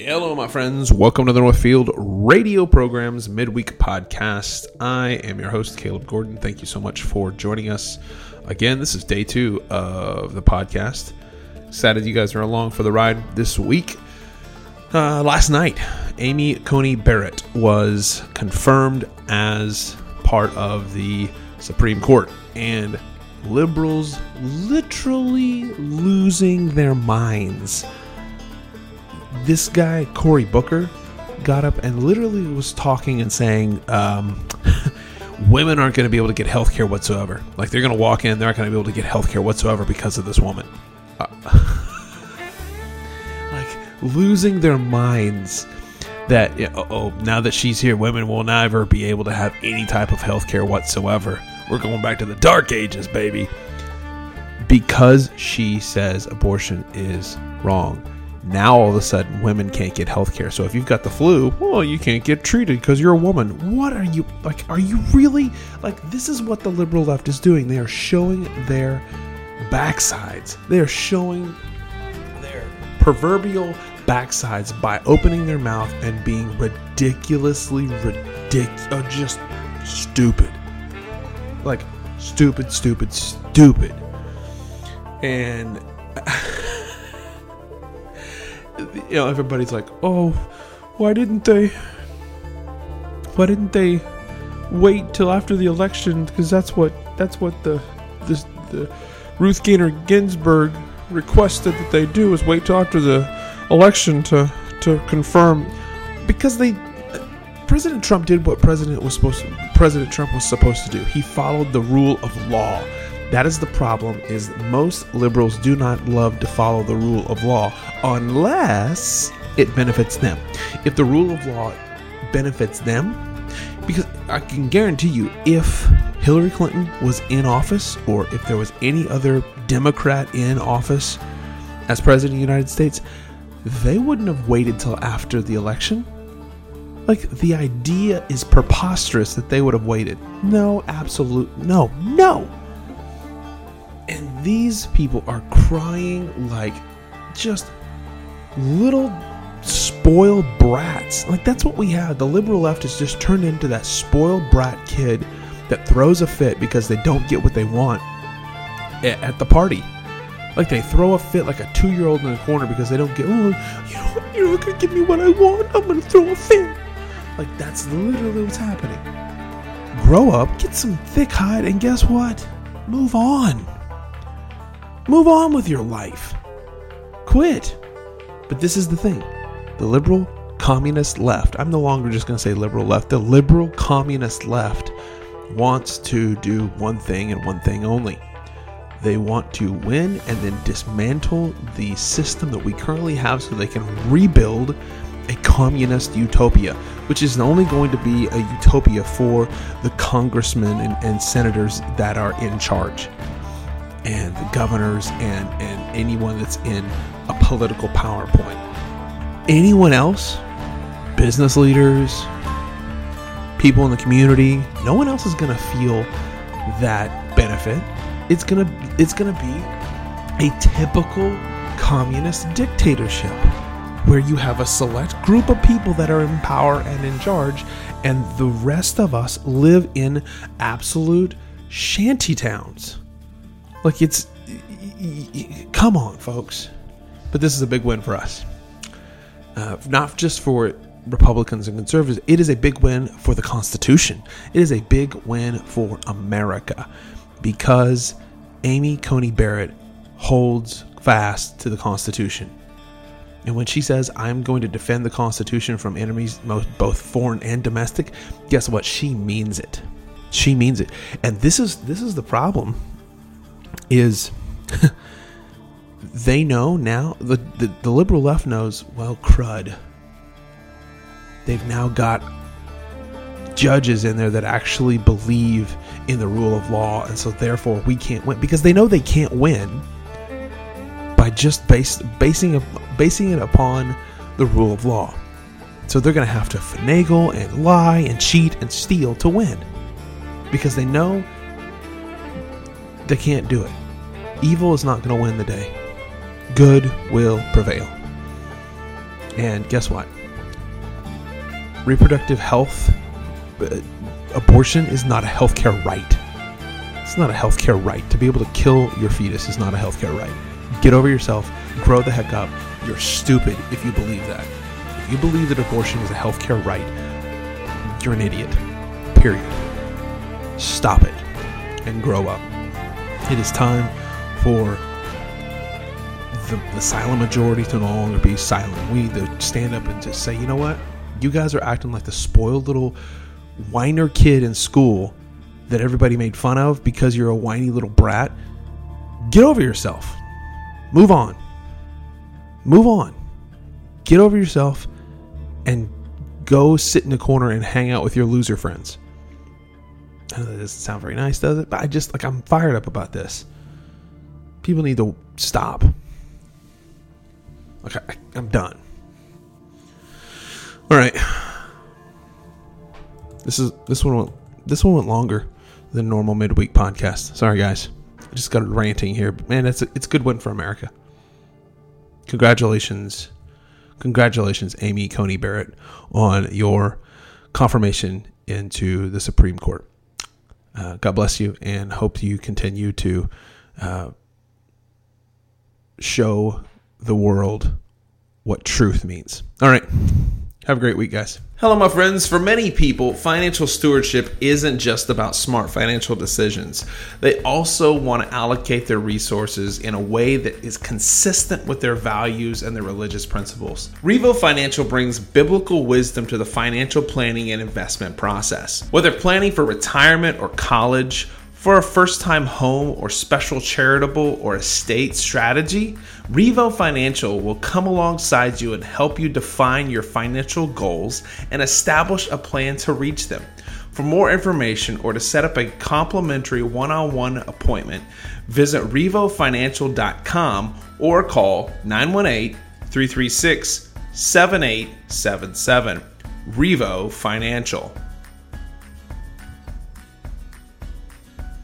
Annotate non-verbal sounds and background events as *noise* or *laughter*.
Hello, my friends. Welcome to the Northfield Radio Program's midweek podcast. I am your host, Caleb Gordon. Thank you so much for joining us. Again, this is day two of the podcast. Excited you guys are along for the ride this week. Uh, last night, Amy Coney Barrett was confirmed as part of the Supreme Court, and liberals literally losing their minds this guy Cory Booker got up and literally was talking and saying um, *laughs* women aren't going to be able to get health care whatsoever. Like they're going to walk in, they're not going to be able to get health care whatsoever because of this woman. Uh, *laughs* like losing their minds that oh now that she's here, women will never be able to have any type of health care whatsoever. We're going back to the dark ages, baby. Because she says abortion is wrong now all of a sudden women can't get health care. So if you've got the flu, well, you can't get treated because you're a woman. What are you like? Are you really like this is what the liberal left is doing? They are showing their backsides. They are showing their proverbial backsides by opening their mouth and being ridiculously ridiculous, oh, just stupid. Like stupid, stupid, stupid. And *laughs* you know, everybody's like, "Oh, why didn't they? Why didn't they wait till after the election? Because that's what that's what the the Ruth Gainer Ginsburg requested that they do is wait till after the election to to confirm because they President Trump did what President was supposed to, President Trump was supposed to do. He followed the rule of law. That is the problem is most liberals do not love to follow the rule of law unless it benefits them. If the rule of law benefits them, because I can guarantee you if Hillary Clinton was in office or if there was any other Democrat in office as president of the United States, they wouldn't have waited till after the election. Like the idea is preposterous that they would have waited. No, absolute no, no. These people are crying like just little spoiled brats. Like that's what we have. The liberal left has just turned into that spoiled brat kid that throws a fit because they don't get what they want at the party. Like they throw a fit like a two year old in the corner because they don't get, oh, you know, you're not gonna give me what I want. I'm gonna throw a fit. Like that's literally what's happening. Grow up, get some thick hide, and guess what? Move on. Move on with your life. Quit. But this is the thing the liberal communist left, I'm no longer just going to say liberal left, the liberal communist left wants to do one thing and one thing only. They want to win and then dismantle the system that we currently have so they can rebuild a communist utopia, which is only going to be a utopia for the congressmen and, and senators that are in charge and the governors and, and anyone that's in a political PowerPoint. Anyone else, business leaders, people in the community, no one else is going to feel that benefit. It's going to it's going to be a typical communist dictatorship where you have a select group of people that are in power and in charge and the rest of us live in absolute shanty towns like it's come on, folks. But this is a big win for us. Uh, not just for Republicans and conservatives, it is a big win for the Constitution. It is a big win for America because Amy Coney Barrett holds fast to the Constitution. And when she says, I'm going to defend the Constitution from enemies, both foreign and domestic, guess what? She means it. She means it. And this is this is the problem is *laughs* they know now the, the, the liberal left knows well crud they've now got judges in there that actually believe in the rule of law and so therefore we can't win because they know they can't win by just base, basing basing it upon the rule of law so they're going to have to finagle and lie and cheat and steal to win because they know they can't do it. Evil is not going to win the day. Good will prevail. And guess what? Reproductive health, uh, abortion is not a healthcare right. It's not a healthcare right. To be able to kill your fetus is not a healthcare right. Get over yourself, grow the heck up. You're stupid if you believe that. If you believe that abortion is a healthcare right, you're an idiot. Period. Stop it and grow up. It is time for the, the silent majority to no longer be silent. We need to stand up and just say, you know what? You guys are acting like the spoiled little whiner kid in school that everybody made fun of because you're a whiny little brat. Get over yourself. Move on. Move on. Get over yourself and go sit in a corner and hang out with your loser friends. I know that doesn't sound very nice, does it? But I just like I'm fired up about this. People need to stop. Okay, I'm done. All right. This is this one went this one went longer than normal midweek podcast. Sorry guys. I just got ranting here, but man, it's a, it's a good win for America. Congratulations, congratulations, Amy Coney Barrett, on your confirmation into the Supreme Court. Uh, God bless you, and hope you continue to uh, show the world what truth means. All right. Have a great week, guys. Hello, my friends. For many people, financial stewardship isn't just about smart financial decisions. They also want to allocate their resources in a way that is consistent with their values and their religious principles. Revo Financial brings biblical wisdom to the financial planning and investment process. Whether planning for retirement or college, for a first time home or special charitable or estate strategy, Revo Financial will come alongside you and help you define your financial goals and establish a plan to reach them. For more information or to set up a complimentary one on one appointment, visit RevoFinancial.com or call 918 336 7877. Revo Financial.